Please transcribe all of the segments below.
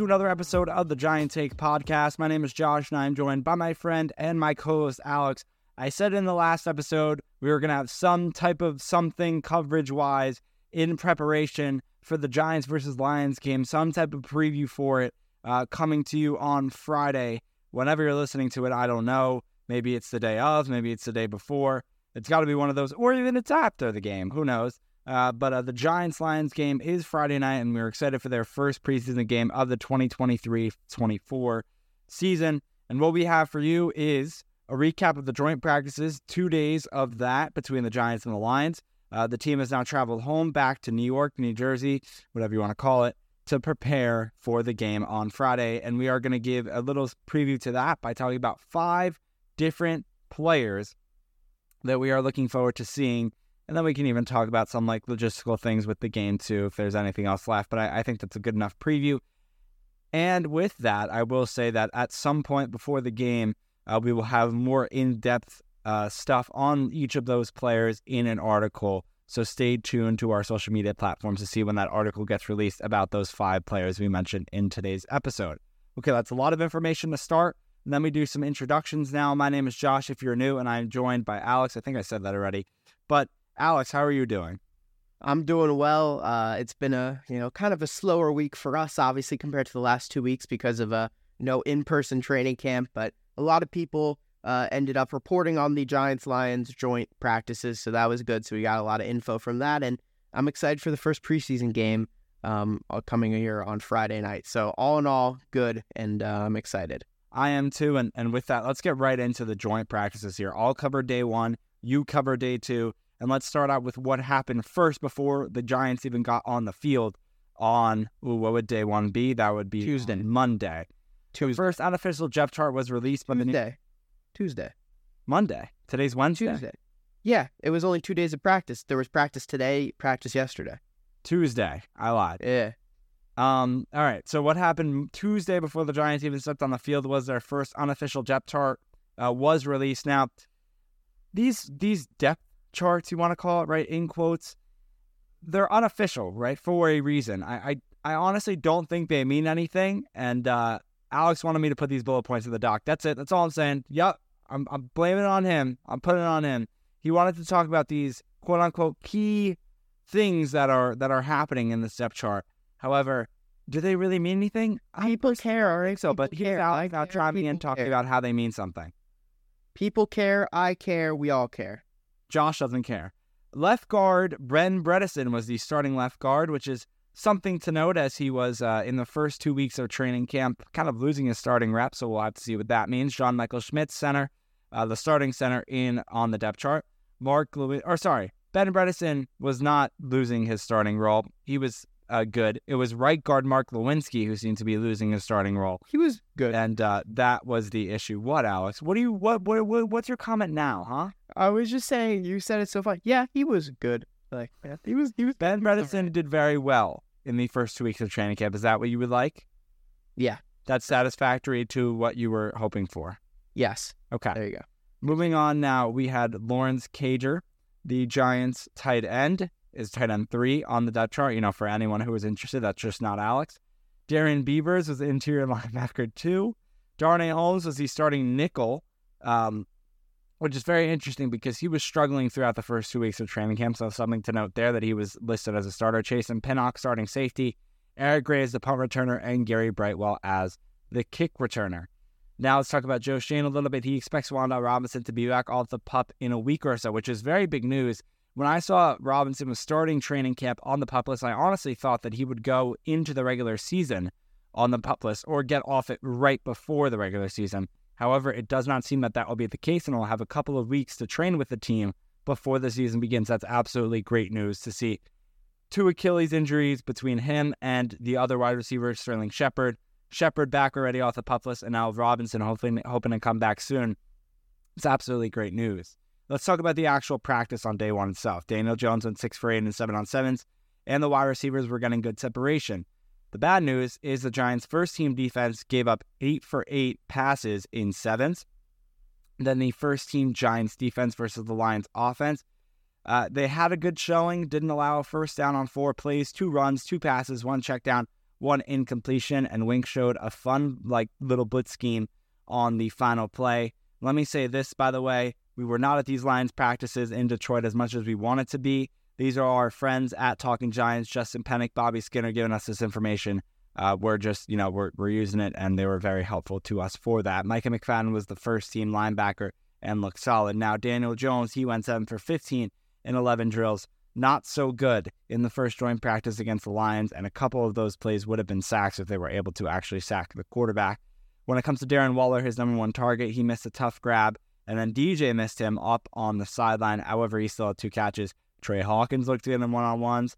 to another episode of the Giant Take podcast. My name is Josh and I'm joined by my friend and my co-host Alex. I said in the last episode we were going to have some type of something coverage-wise in preparation for the Giants versus Lions game, some type of preview for it uh, coming to you on Friday. Whenever you're listening to it, I don't know. Maybe it's the day of, maybe it's the day before. It's got to be one of those, or even it's after the game. Who knows? Uh, but uh, the Giants Lions game is Friday night, and we're excited for their first preseason game of the 2023 24 season. And what we have for you is a recap of the joint practices, two days of that between the Giants and the Lions. Uh, the team has now traveled home back to New York, New Jersey, whatever you want to call it, to prepare for the game on Friday. And we are going to give a little preview to that by talking about five different players that we are looking forward to seeing and then we can even talk about some like logistical things with the game too, if there's anything else left. But I, I think that's a good enough preview. And with that, I will say that at some point before the game, uh, we will have more in depth uh, stuff on each of those players in an article. So stay tuned to our social media platforms to see when that article gets released about those five players we mentioned in today's episode. Okay, that's a lot of information to start. Then we do some introductions now. My name is Josh if you're new, and I'm joined by Alex. I think I said that already. But Alex, how are you doing? I'm doing well. Uh, it's been a you know kind of a slower week for us, obviously compared to the last two weeks because of a you no in-person training camp. But a lot of people uh, ended up reporting on the Giants Lions joint practices, so that was good. So we got a lot of info from that, and I'm excited for the first preseason game um, uh, coming here on Friday night. So all in all, good, and uh, I'm excited. I am too, and and with that, let's get right into the joint practices here. I'll cover day one, you cover day two. And let's start out with what happened first before the Giants even got on the field on, ooh, what would day one be? That would be Tuesday. Monday. Tuesday. The first unofficial depth chart was released by the Tuesday. Tuesday. Monday. Today's Wednesday. Tuesday. Yeah, it was only two days of practice. There was practice today, practice yesterday. Tuesday. I lied. Yeah. Um. All right. So what happened Tuesday before the Giants even stepped on the field was their first unofficial depth chart uh, was released. Now, these these depth charts you want to call it, right? In quotes, they're unofficial, right? For a reason. I I, I honestly don't think they mean anything. And uh, Alex wanted me to put these bullet points in the doc. That's it. That's all I'm saying. Yep. I'm I'm blaming it on him. I'm putting it on him. He wanted to talk about these quote unquote key things that are that are happening in the step chart. However, do they really mean anything? People care, all right? So, but here's. Alex I now chiming in talking care. about how they mean something. People care. I care. We all care. Josh doesn't care. Left guard Bren Bredeson was the starting left guard, which is something to note as he was uh, in the first two weeks of training camp, kind of losing his starting rep. So we'll have to see what that means. John Michael Schmitz, center, uh, the starting center in on the depth chart. Mark Lewis, or sorry, Ben Bredeson was not losing his starting role. He was uh, good. It was right guard Mark Glowinski who seemed to be losing his starting role, He was good. and uh, that was the issue. What, Alex? What do you what, what what what's your comment now, huh? I was just saying. You said it so fun. Yeah, he was good. Like yeah, he was. He was. Ben Bredeson did very well in the first two weeks of training camp. Is that what you would like? Yeah. that's satisfactory to what you were hoping for. Yes. Okay. There you go. Moving on now, we had Lawrence Cager, the Giants tight end, is tight end three on the depth chart. You know, for anyone who is interested, that's just not Alex. Darrian Beavers was interior linebacker two. Darnay Holmes was the starting nickel, um, which is very interesting because he was struggling throughout the first two weeks of training camp. So something to note there that he was listed as a starter. Jason Pinnock starting safety, Eric Gray is the punt returner, and Gary Brightwell as the kick returner. Now let's talk about Joe Schoen a little bit. He expects Wan'Dale Robinson to be back off the pup in a week or so, which is very big news. When I saw Robinson was starting training camp on the pup list, I honestly thought that he would go into the regular season on the pup list or get off it right before the regular season. However, it does not seem that that will be the case, and he'll have a couple of weeks to train with the team before the season begins. That's absolutely great news to see. Two Achilles injuries between him and the other wide receiver, Sterling Shepard. Shepard back already off the pup list, and now Robinson hoping hoping to come back soon. It's absolutely great news. Let's talk about the actual practice on day one itself. Daniel Jones went six for eight and seven on sevens, and the wide receivers were getting good separation. The bad news is the Giants' first team defense gave up eight for eight passes in sevens. Then the first team Giants defense versus the Lions offense. Uh, they had a good showing, didn't allow a first down on four plays, two runs, two passes, one check down, one incompletion, and Wink showed a fun, like, little blitz scheme on the final play. Let me say this, by the way. We were not at these Lions practices in Detroit as much as we wanted to be. These are our friends at Talking Giants, Justin Pennick, Bobby Skinner, giving us this information. Uh, we're just, you know, we're, we're using it, and they were very helpful to us for that. Micah McFadden was the first team linebacker and looked solid. Now, Daniel Jones, he went 7 for 15 in 11 drills not so good in the first joint practice against the Lions, and a couple of those plays would have been sacks if they were able to actually sack the quarterback. When it comes to Darren Waller, his number one target, he missed a tough grab, and then DJ missed him up on the sideline. However, he still had two catches. Trey Hawkins looked good in one on ones.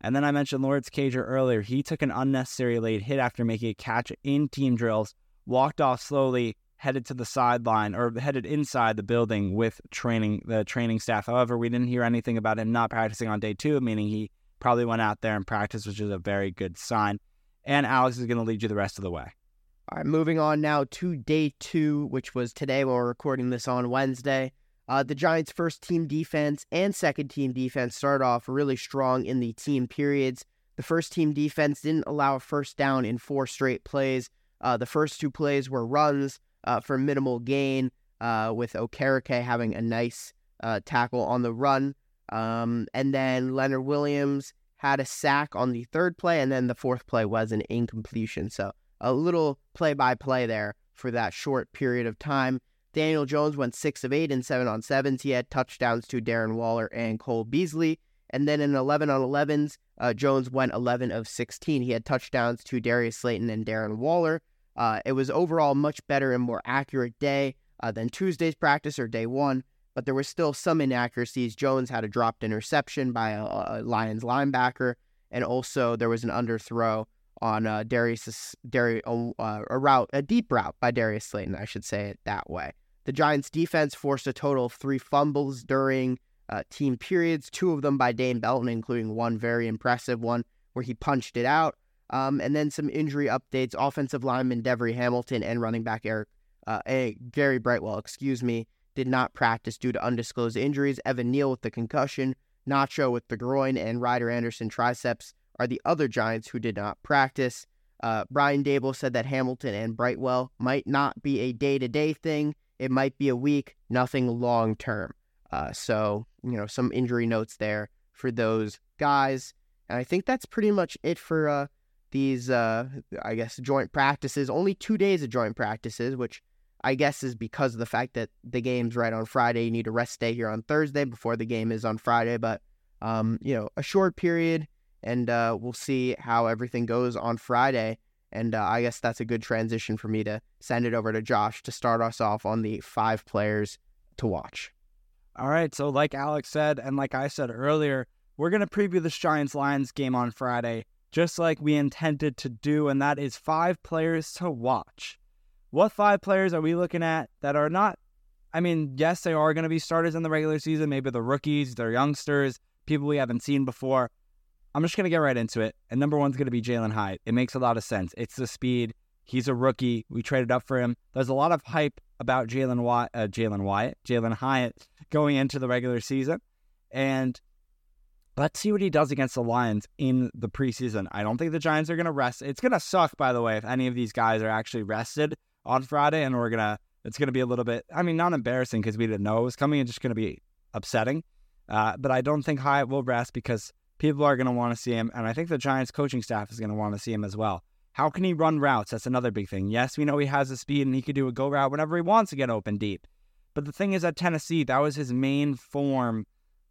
And then I mentioned Lawrence Cager earlier. He took an unnecessary late hit after making a catch in team drills, walked off slowly, headed to the sideline or headed inside the building with training the training staff. However, we didn't hear anything about him not practicing on day two, meaning he probably went out there and practiced, which is a very good sign. And Alex is going to lead you the rest of the way. All right, moving on now to day two, which was today when we're recording this on Wednesday. Uh, the Giants' first team defense and second team defense started off really strong in the team periods. The first team defense didn't allow a first down in four straight plays. Uh, the first two plays were runs uh, for minimal gain, uh, with Okereke having a nice uh, tackle on the run. Um, and then Leonard Williams had a sack on the third play, and then the fourth play was an incompletion. So a little play by play there for that short period of time. Daniel Jones went six of eight and seven on sevens. He had touchdowns to Darren Waller and Cole Beasley. And then in 11 on 11s, uh, Jones went 11 of 16. He had touchdowns to Darius Slayton and Darren Waller. Uh, it was overall much better and more accurate day uh, than Tuesday's practice or day one, but there were still some inaccuracies. Jones had a dropped interception by a, a Lions linebacker, and also there was an underthrow on uh, Darius, Darius uh, a route, a deep route by Darius Slayton. I should say it that way. The Giants' defense forced a total of three fumbles during uh, team periods, two of them by Dane Belton, including one very impressive one where he punched it out. Um, and then some injury updates. Offensive lineman Devery Hamilton and running back Eric uh, Gary Brightwell, excuse me, did not practice due to undisclosed injuries. Evan Neal with the concussion, Nacho with the groin, and Ryder Anderson triceps are the other Giants who did not practice. Uh, Brian Daboll said that Hamilton and Brightwell might not be a day to day thing. It might be a week, nothing long term. Uh, so, you know, some injury notes there for those guys. And I think that's pretty much it for uh, these, uh, I guess, joint practices. Only two days of joint practices, which I guess is because of the fact that the game's right on Friday. You need a rest day here on Thursday before the game is on Friday. But, um, you know, a short period, and uh, we'll see how everything goes on Friday. And uh, I guess that's a good transition for me to send it over to Josh to start us off on the five players to watch. All right. So, like Alex said, and like I said earlier, we're going to preview this Giants Lions game on Friday just like we intended to do, and that is five players to watch. What five players are we looking at that are not? I mean, yes, they are going to be starters in the regular season. Maybe the rookies, they're youngsters, people we haven't seen before. I'm just going to get right into it. And number one's going to be Jalin Hyatt. It makes a lot of sense. It's the speed. He's a rookie. We traded up for him. There's a lot of hype about Jalen Wyatt, uh, Jalen Wyatt, Jalin Hyatt going into the regular season, and let's see what he does against the Lions in the preseason. I don't think the Giants are going to rest. It's going to suck, by the way, if any of these guys are actually rested on Friday, and we're gonna. It's going to be a little bit. I mean, not embarrassing because we didn't know it was coming. It's just going to be upsetting. Uh, but I don't think Hyatt will rest because people are going to want to see him, and I think the Giants coaching staff is going to want to see him as well. How can he run routes? That's another big thing. Yes, we know he has the speed and he could do a go route whenever he wants to get open deep. But the thing is, at Tennessee, that was his main form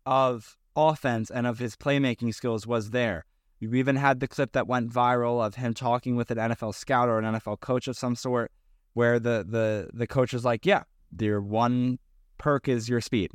of offense and of his playmaking skills was there. We even had the clip that went viral of him talking with an NFL scout or an NFL coach of some sort, where the the the coach was like, "Yeah, your one perk is your speed,"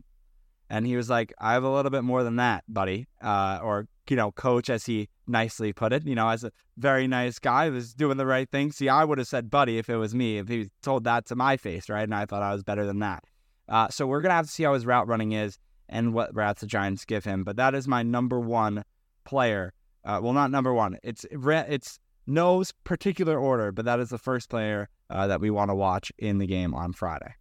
and he was like, "I have a little bit more than that, buddy," uh, or you know, coach, as he nicely put it. You know, as a very nice guy, was doing the right thing. See, I would have said buddy if it was me, if he told that to my face, right? And I thought I was better than that. Uh, so we're gonna have to see how his route running is and what routes the Giants give him. But that is my number one player. Uh, well, not number one. It's it's no particular order, but that is the first player uh, that we want to watch in the game on Friday.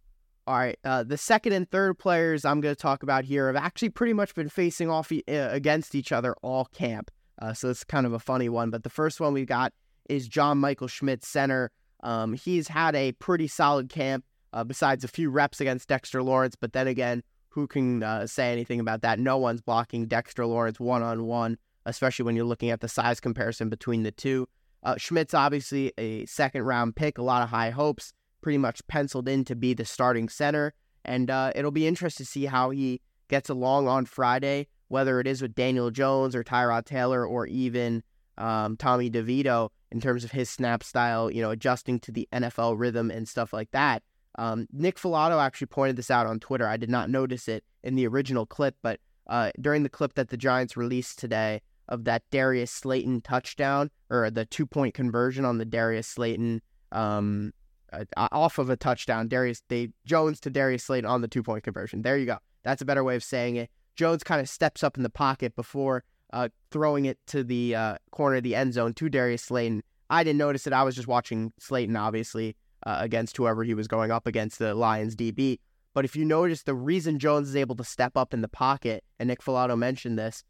All right. Uh, the second and third players I'm going to talk about here have actually pretty much been facing off e- uh, against each other all camp. Uh, so it's kind of a funny one. But the first one we've got is John Michael Schmitz, center. Um, he's had a pretty solid camp, uh, besides a few reps against Dexter Lawrence. But then again, who can uh, say anything about that? No one's blocking Dexter Lawrence one on one, especially when you're looking at the size comparison between the two. Uh, Schmitz, obviously, a second round pick, a lot of high hopes pretty much penciled in to be the starting center. And uh, it'll be interesting to see how he gets along on Friday, whether it is with Daniel Jones or Tyrod Taylor or even um, Tommy DeVito in terms of his snap style, you know, adjusting to the NFL rhythm and stuff like that. Um, Nick Falato actually pointed this out on Twitter. I did not notice it in the original clip, but uh, during the clip that the Giants released today of that Darius Slayton touchdown or the two point conversion on the Darius Slayton um, uh, off of a touchdown. Darius they Jones to Darius Slayton on the two point conversion. There you go. That's a better way of saying it. Jones kind of steps up in the pocket before uh, throwing it to the uh, corner of the end zone to Darius Slayton. I didn't notice it. I was just watching Slayton, obviously, uh, against whoever he was going up against, the Lions DB. But if you notice, the reason Jones is able to step up in the pocket, and Nick Falato mentioned this,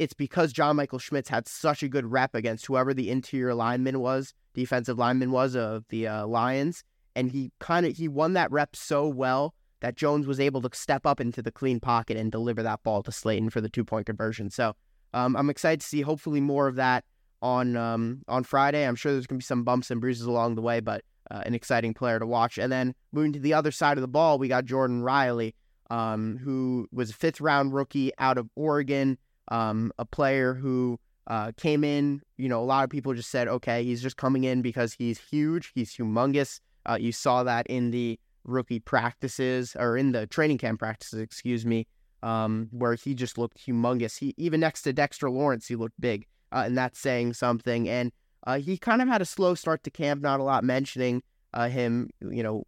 it's because John Michael Schmitz had such a good rep against whoever the interior lineman was, defensive lineman was of the uh, Lions, and he kind of he won that rep so well that Jones was able to step up into the clean pocket and deliver that ball to Slayton for the two point conversion. So um, I'm excited to see hopefully more of that on um, on Friday. I'm sure there's gonna be some bumps and bruises along the way, but uh, an exciting player to watch. And then moving to the other side of the ball, we got Jordon Riley, um, who was a fifth round rookie out of Oregon um, a player who uh, came in. You know, a lot of people just said, okay, he's just coming in because he's huge, he's humongous. Uh, you saw that in the rookie practices or in the training camp practices, excuse me, um, where he just looked humongous. He even next to Dexter Lawrence, he looked big, uh, and that's saying something. And uh, he kind of had a slow start to camp, not a lot mentioning uh, him. You know,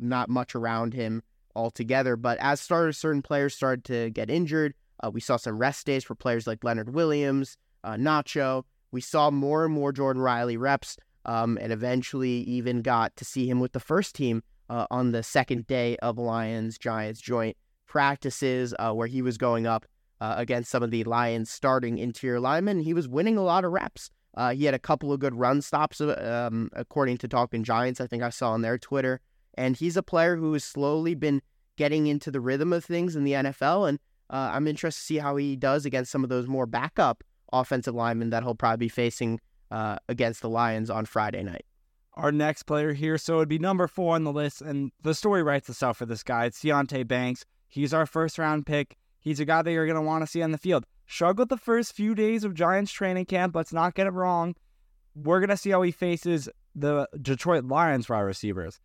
not much around him altogether. But as starters, certain players started to get injured. Uh, we saw some rest days for players like Leonard Williams, uh, Nacho. We saw more and more Jordon Riley reps, um, and eventually even got to see him with the first team uh, on the second day of Lions Giants joint practices, uh, where he was going up uh, against some of the Lions starting interior linemen. He was winning a lot of reps. Uh, he had a couple of good run stops, um, according to Talking Giants. I think I saw on their Twitter, and he's a player who has slowly been getting into the rhythm of things in the NFL and uh, I'm interested to see how he does against some of those more backup offensive linemen that he'll probably be facing uh, against the Lions on Friday night. Our next player here, so it'd be number four on the list, and the story writes itself for this guy. It's Deonte Banks. He's our first round pick. He's a guy that you're going to want to see on the field. Struggled the first few days of Giants training camp. Let's not get it wrong. We're going to see how he faces the Detroit Lions wide receivers.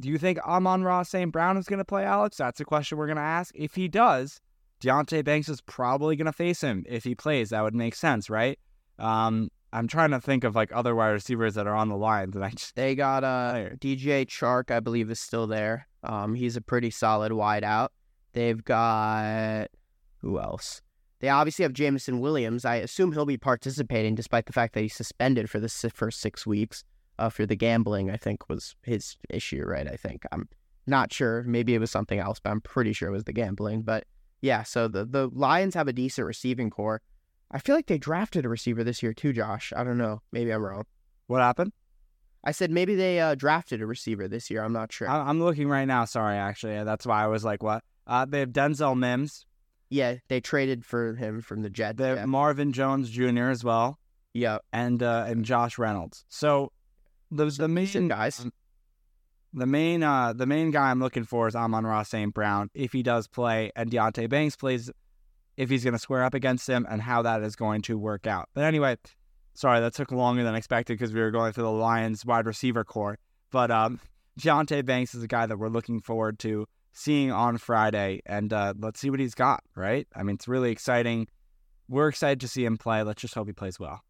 Do you think Amon-Ra St. Brown is going to play, Alex? That's a question we're going to ask. If he does, Deonte Banks is probably going to face him if he plays. That would make sense, right? Um, I'm trying to think of like other wide receivers that are on the lines, and I just they got uh DJ Chark, I believe, is still there. Um, he's a pretty solid wideout. They've got who else? They obviously have Jameson Williams. I assume he'll be participating, despite the fact that he's suspended for the first six weeks. uh, for the gambling. I think was his issue, right? I think I'm not sure. Maybe it was something else, but I'm pretty sure it was the gambling. But yeah, so the the Lions have a decent receiving core. I feel like they drafted a receiver this year too, Josh. I don't know. Maybe I'm wrong. What happened? I said maybe they uh, drafted a receiver this year. I'm not sure. I- I'm looking right now. Sorry, actually, that's why I was like, "What?" Uh, they have Denzel Mims. yeah, they traded for him from the Jets. They have yeah. Marvin Jones Jr. as well, yeah, and uh, and Josh Reynolds. So those the main guys. The main uh the main guy I'm looking for is Amon-Ra St. Brown if he does play and Deonte Banks plays if he's gonna square up against him and how that is going to work out. But anyway, sorry, that took longer than expected because we were going through the Lions wide receiver core. But um Deonte Banks is a guy that we're looking forward to seeing on Friday and uh let's see what he's got, right? I mean it's really exciting. We're excited to see him play. Let's just hope he plays well.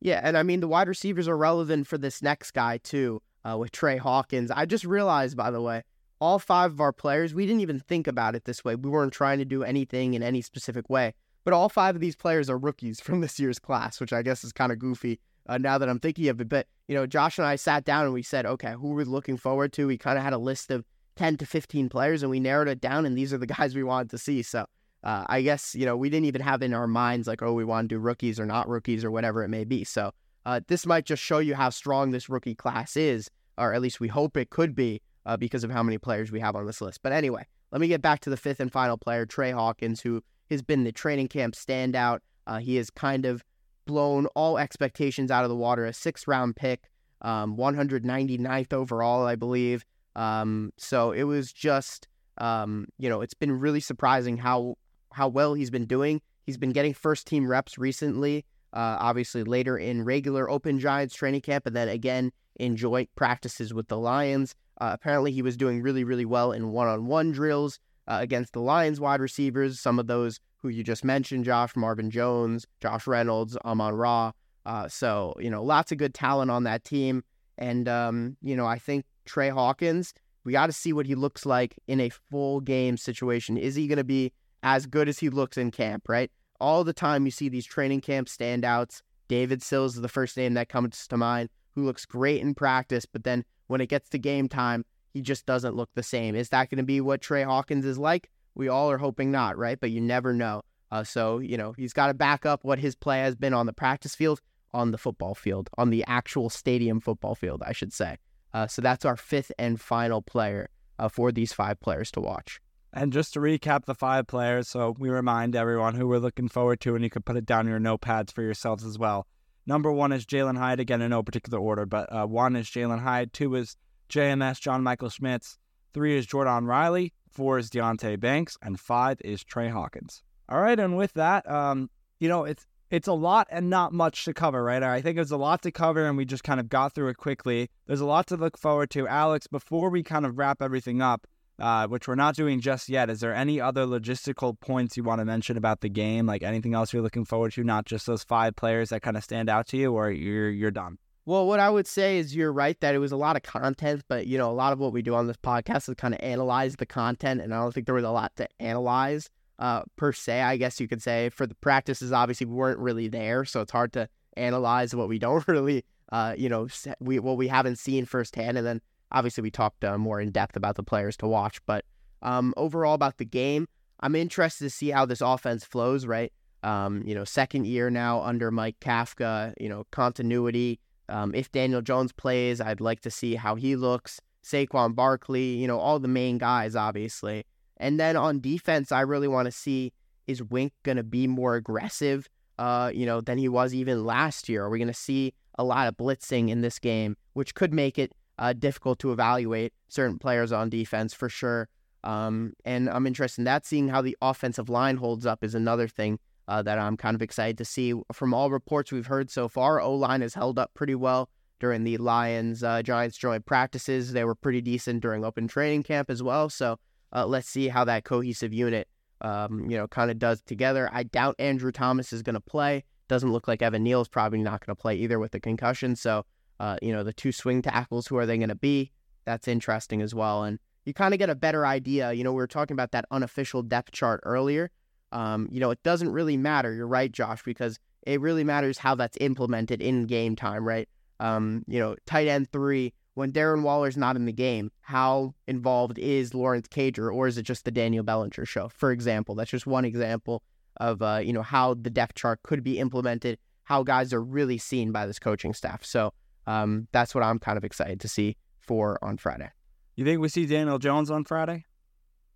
Yeah, and I mean the wide receivers are relevant for this next guy too, uh, with Trey Hawkins. I just realized, by the way, all five of our players, we didn't even think about it this way. We weren't trying to do anything in any specific way, but all five of these players are rookies from this year's class, which I guess is kind of goofy uh, now that I'm thinking of it. But you know, Josh and I sat down and we said, okay, who are we're looking forward to. We kind of had a list of ten to fifteen players, and we narrowed it down, and these are the guys we wanted to see. So. Uh, I guess you know we didn't even have in our minds like oh we want to do rookies or not rookies or whatever it may be. So uh, this might just show you how strong this rookie class is, or at least we hope it could be uh, because of how many players we have on this list. But anyway, let me get back to the fifth and final player, Trey Hawkins, who has been the training camp standout. Uh, he has kind of blown all expectations out of the water. A sixth round pick, um, 199th overall, I believe. Um, so it was just, um, you know, it's been really surprising how how well he's been doing. He's been getting first team reps recently uh, obviously later in regular Open Giants training camp, and then again in joint practices with the Lions. Uh, apparently, he was doing really, really well in one on one drills uh, against the Lions wide receivers, some of those who you just mentioned Josh, Marvin Jones, Josh Reynolds, Amon Ra. Uh, so, you know, lots of good talent on that team. And, um, you know, I think Trey Hawkins, we got to see what he looks like in a full game situation. Is he going to be as good as he looks in camp, right? All the time you see these training camp standouts. David Sills is the first name that comes to mind, who looks great in practice, but then when it gets to game time, he just doesn't look the same. Is that going to be what Trey Hawkins is like? We all are hoping not, right? But you never know. Uh, so, you know, he's got to back up what his play has been on the practice field, on the football field, on the actual stadium football field, I should say. Uh, so that's our fifth and final player uh, for these five players to watch. And just to recap the five players, so we remind everyone who we're looking forward to, and you can put it down in your notepads for yourselves as well. Number one is Jalin Hyatt, again in no particular order, but uh, one is Jalin Hyatt, two is JMS John Michael Schmitz, three is Jordon Riley, four is Deonte Banks, and five is Trey Hawkins. All right, and with that, um, you know, it's it's a lot and not much to cover, right? I think there's a lot to cover, and we just kind of got through it quickly. There's a lot to look forward to. Alex, before we kind of wrap everything up, uh, which we're not doing just yet. Is there any other logistical points you want to mention about the game? Like anything else you're looking forward to? Not just those five players that kind of stand out to you, or you're you're done. Well, what I would say is you're right that it was a lot of content, but you know, a lot of what we do on this podcast is kind of analyze the content, and I don't think there was a lot to analyze uh, per se. I guess you could say for the practices, obviously we weren't really there, so it's hard to analyze what we don't really, uh, you know, we what we haven't seen firsthand, and then obviously we talked uh, more in depth about the players to watch, but um, overall about the game, I'm interested to see how this offense flows. Right, um, you know, second year now under Mike Kafka, you know, continuity. Um, if Daniel Jones plays, I'd like to see how he looks. Saquon Barkley, you know, all the main guys, obviously. And then on defense, I really want to see is Wink going to be more aggressive, uh, you know, than he was even last year? Are we going to see a lot of blitzing in this game, which could make it uh, difficult to evaluate certain players on defense for sure. Um, and I'm interested in that. Seeing how the offensive line holds up is another thing uh, that I'm kind of excited to see. From all reports we've heard so far, O line has held up pretty well during the Lions uh, Giants joint practices. They were pretty decent during open training camp as well. So uh, let's see how that cohesive unit, um, you know, kind of does together. I doubt Andrew Thomas is going to play. Doesn't look like Evan Neal's probably not going to play either with the concussion. So uh, you know, the two swing tackles, who are they going to be? That's interesting as well. And you kind of get a better idea. You know, we were talking about that unofficial depth chart earlier. Um, you know, it doesn't really matter. You're right, Josh, because it really matters how that's implemented in game time, right? um, you know, tight end three when Darren Waller's not in the game, how involved is Lawrence Cager, or is it just the Daniel Bellinger show? For example, that's just one example of uh, you know how the depth chart could be implemented, how guys are really seen by this coaching staff. So um, that's what I'm kind of excited to see for on Friday. You think we see Daniel Jones on Friday?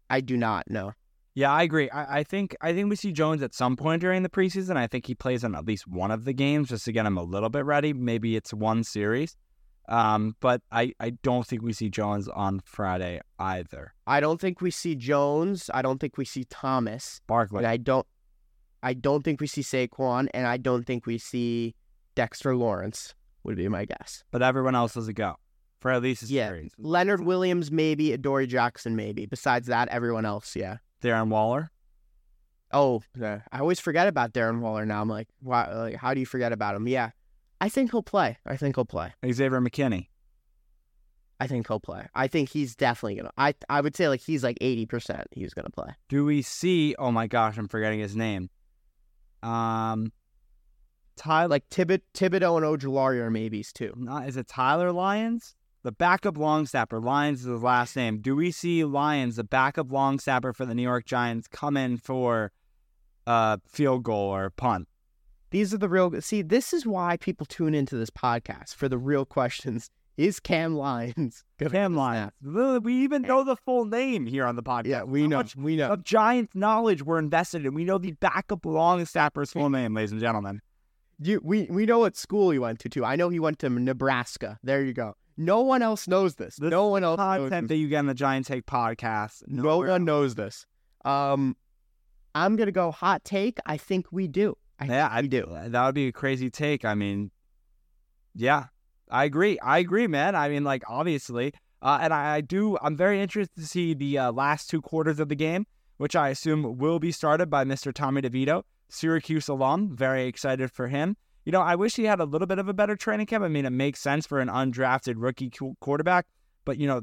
I do not know. Yeah, I agree. I, I, think I think we see Jones at some point during the preseason. I think he plays in at least one of the games just to get him a little bit ready. Maybe it's one series. Um, but I, I don't think we see Jones on Friday either. I don't think we see Jones. I don't think we see Thomas. Barkley. And I don't I don't think we see Saquon and I don't think we see Dexter Lawrence would be my guess. But everyone else does a go for at least yeah. series. Leonard Williams maybe, Adoree Jackson maybe. Besides that, everyone else, yeah. Darren Waller. Oh, I always forget about Darren Waller now. I'm like, why? Like, how do you forget about him? Yeah, I think he'll play. I think he'll play. Xavier McKinney. I think he'll play. I think he's definitely gonna. I I would say like he's like eighty percent. He's gonna play. Do we see? Oh my gosh, I'm forgetting his name. Um, Tyler, like Tibet, Thibodeaux and Ojulari are maybes too. Not, is it Tyler Lyons? The backup long snapper. Lyons is his last name. Do we see Lyons, the backup long snapper for the New York Giants, come in for a field goal or punt? These are the real. See, this is why people tune into this podcast for the real questions. Is Cam Lyons? Cam Lyons. We even know the full name here on the podcast. Yeah, we know. we know. Of Giants knowledge we're invested in. We know the backup long snapper's full name, ladies and gentlemen. You, we we know what school he went to too. I know he went to Nebraska. There you go. No one else knows this. this no one else content that you get in the Giant Take podcast. No one knows this. Um, I'm gonna go hot take. I think we do. I yeah, I do. That would be a crazy take. I mean, yeah, I agree. I agree, man. I mean, like obviously, uh, and I, I, do. I'm very interested to see the uh, last two quarters of the game, which I assume will be started by Mr. Tommy DeVito. Syracuse alum. Very excited for him. You know, I wish he had a little bit of a better training camp. I mean, it makes sense for an undrafted rookie quarterback, but you know,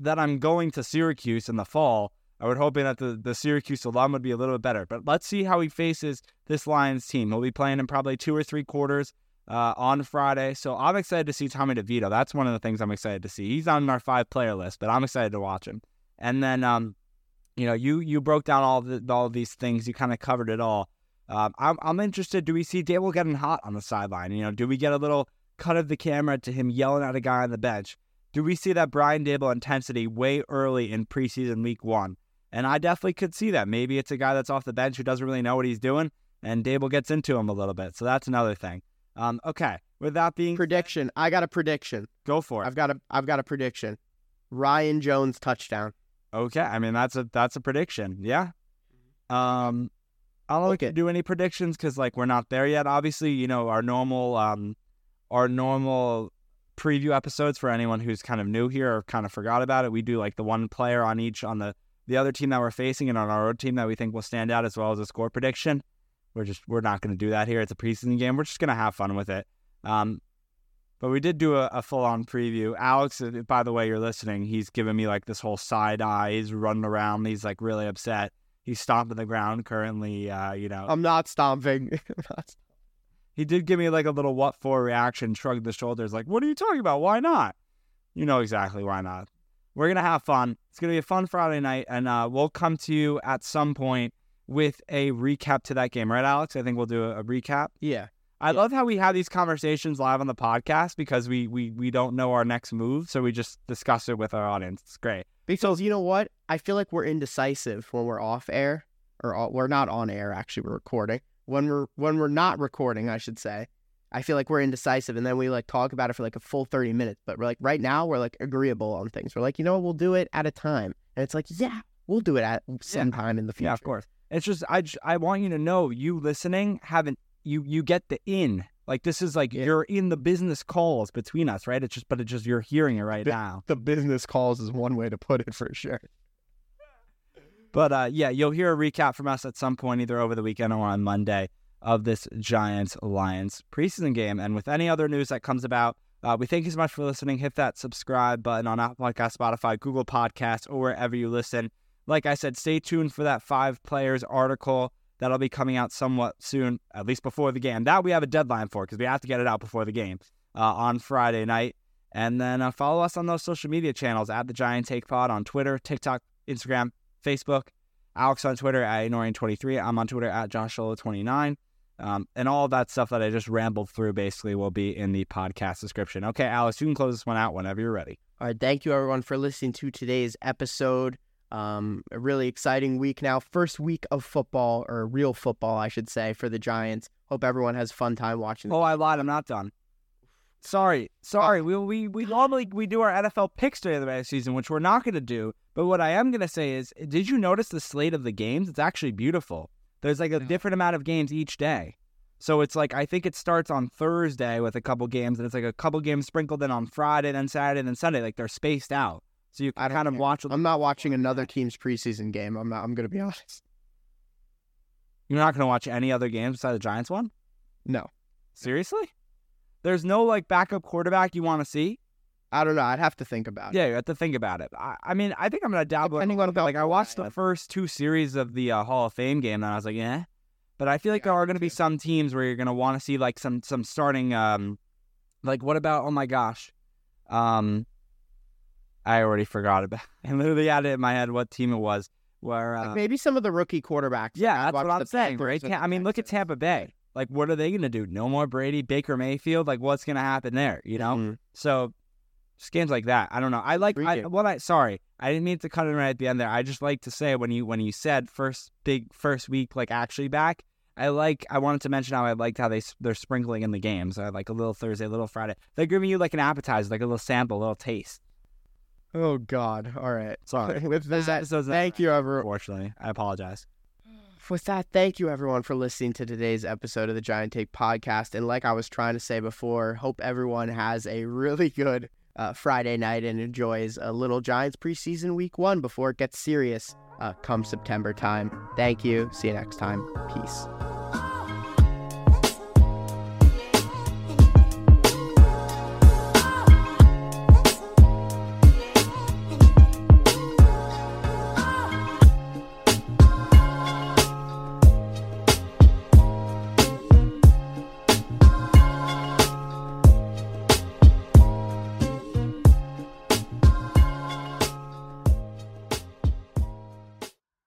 that I'm going to Syracuse in the fall, I would hoping that the, the Syracuse alum would be a little bit better. But let's see how he faces this Lions team. He'll be playing in probably two or three quarters uh, on Friday. So I'm excited to see Tommy DeVito. That's one of the things I'm excited to see. He's on our five player list, but I'm excited to watch him. And then, um, you know, you you broke down all the, all these things. You kind of covered it all. Um, I'm, I'm interested. Do we see Daboll getting hot on the sideline? You know, do we get a little cut of the camera to him yelling at a guy on the bench? Do we see that Brian Daboll intensity way early in preseason week one? And I definitely could see that. Maybe it's a guy that's off the bench who doesn't really know what he's doing, and Daboll gets into him a little bit. So that's another thing. Um, okay. With that being prediction, I got a prediction. Go for it. I've got a I've got a prediction. Ryan Jones touchdown. Okay. I mean that's a that's a prediction. Yeah. Um I don't okay. do any predictions because like we're not there yet. Obviously, you know our normal um our normal preview episodes for anyone who's kind of new here or kind of forgot about it. We do like the one player on each on the the other team that we're facing and on our own team that we think will stand out as well as a score prediction. We're just we're not going to do that here. It's a preseason game. We're just going to have fun with it. Um, but we did do a, a full on preview. Alex, uh, by the way, you're listening. He's giving me like this whole side eye. He's running around. He's like really upset he's stomping the ground currently. Uh, you know, I'm not stomping. I'm not. He did give me like a little what for reaction, shrugged the shoulders, like, "What are you talking about? Why not?" You know exactly why not. We're gonna have fun. It's gonna be a fun Friday night, and uh, we'll come to you at some point with a recap to that game, right, Alex? I think we'll do a, a recap. Yeah. I yeah. love how we have these conversations live on the podcast because we we we don't know our next move, so we just discuss it with our audience. It's great. Because you know what? I feel like we're indecisive when we're off air, or we're not on air. Actually, we're recording. When we're when we're not recording, I should say. I feel like we're indecisive, and then we like talk about it for like a full thirty minutes. But we're like right now, we're like agreeable on things. We're like, you know, we'll do it at a time, and it's like, yeah, we'll do it at some yeah. time in the future. Yeah, of course. It's just I just, I want you to know, you listening haven't you you get the in like this is like yeah. you're in the business calls between us, right? It's just, but it's just you're hearing it right now. The business calls is one way to put it for sure. But uh, yeah, you'll hear a recap from us at some point, either over the weekend or on Monday, of this Giants Lions preseason game. And with any other news that comes about, uh, we thank you so much for listening. Hit that subscribe button on Apple Podcast, Spotify, Google Podcasts, or wherever you listen. Like I said, stay tuned for that five players article That'll be coming out somewhat soon, at least before the game. That we have a deadline for because we have to get it out before the game. uh, on Friday night. And then uh, follow us on those social media channels at the Giant Take Pod on Twitter, TikTok, Instagram, Facebook. Alex on Twitter at Norian23. I'm on Twitter at JoshSolo29. Um, and all that stuff that I just rambled through basically will be in the podcast description. Okay, Alex, you can close this one out whenever you're ready. All right, thank you everyone for listening to today's episode. Um, a really exciting week now. First week of football, or real football, I should say, for the Giants. Hope everyone has fun time watching. Oh, I lied. I'm not done. Sorry, sorry. We we we normally we do our NFL picks during the regular season, which we're not going to do. But what I am going to say is, did you notice the slate of the games? It's actually beautiful. There's like a different amount of games each day. So it's like I think it starts on Thursday with a couple games, and it's like a couple games sprinkled in on Friday, then Saturday, then Sunday. Like they're spaced out, so you can kind of care. watch. I'm not watching another team's preseason game. I'm not. I'm going to be honest. You're not going to watch any other games besides the Giants one. No, Seriously? There's no like backup quarterback you want to see. I don't know. I'd have to think about it. Yeah, you have to think about it. I, I mean, I think I'm gonna dabble. Depending on like I watched the first two series of the uh, Hall of Fame game, and I was like, yeah. But I feel like there are gonna be some teams where you're gonna want to see like some some starting. Um, like what about? Oh my gosh, um, I already forgot about. I literally had it in my head what team it was. Where uh, Like maybe some of the rookie quarterbacks. yeah, that's what I'm saying, right? I mean, look at Tampa Bay. Like, what are they gonna do? No more Brady, Baker Mayfield. Like, what's gonna happen there? You know. Mhm. So just games like that. I don't know. I like I, what I sorry. I didn't mean to cut it right at the end there. I just like to say when you when you said first big first week like actually back. I like. I wanted to mention how I liked how they they're sprinkling in the games. I like a little Thursday, a little Friday. They're giving you like an appetizer, like a little sample, a little taste. Oh God. All right. Sorry. With This that, episode's thank you, everyone. Unfortunately, I apologize. With that, thank you everyone for listening to today's episode of the Giant Take podcast. And like I was trying to say before, hope everyone has a really good uh, Friday night and enjoys a little Giants preseason week one before it gets serious uh, come September time. Thank you. See you next time. Peace.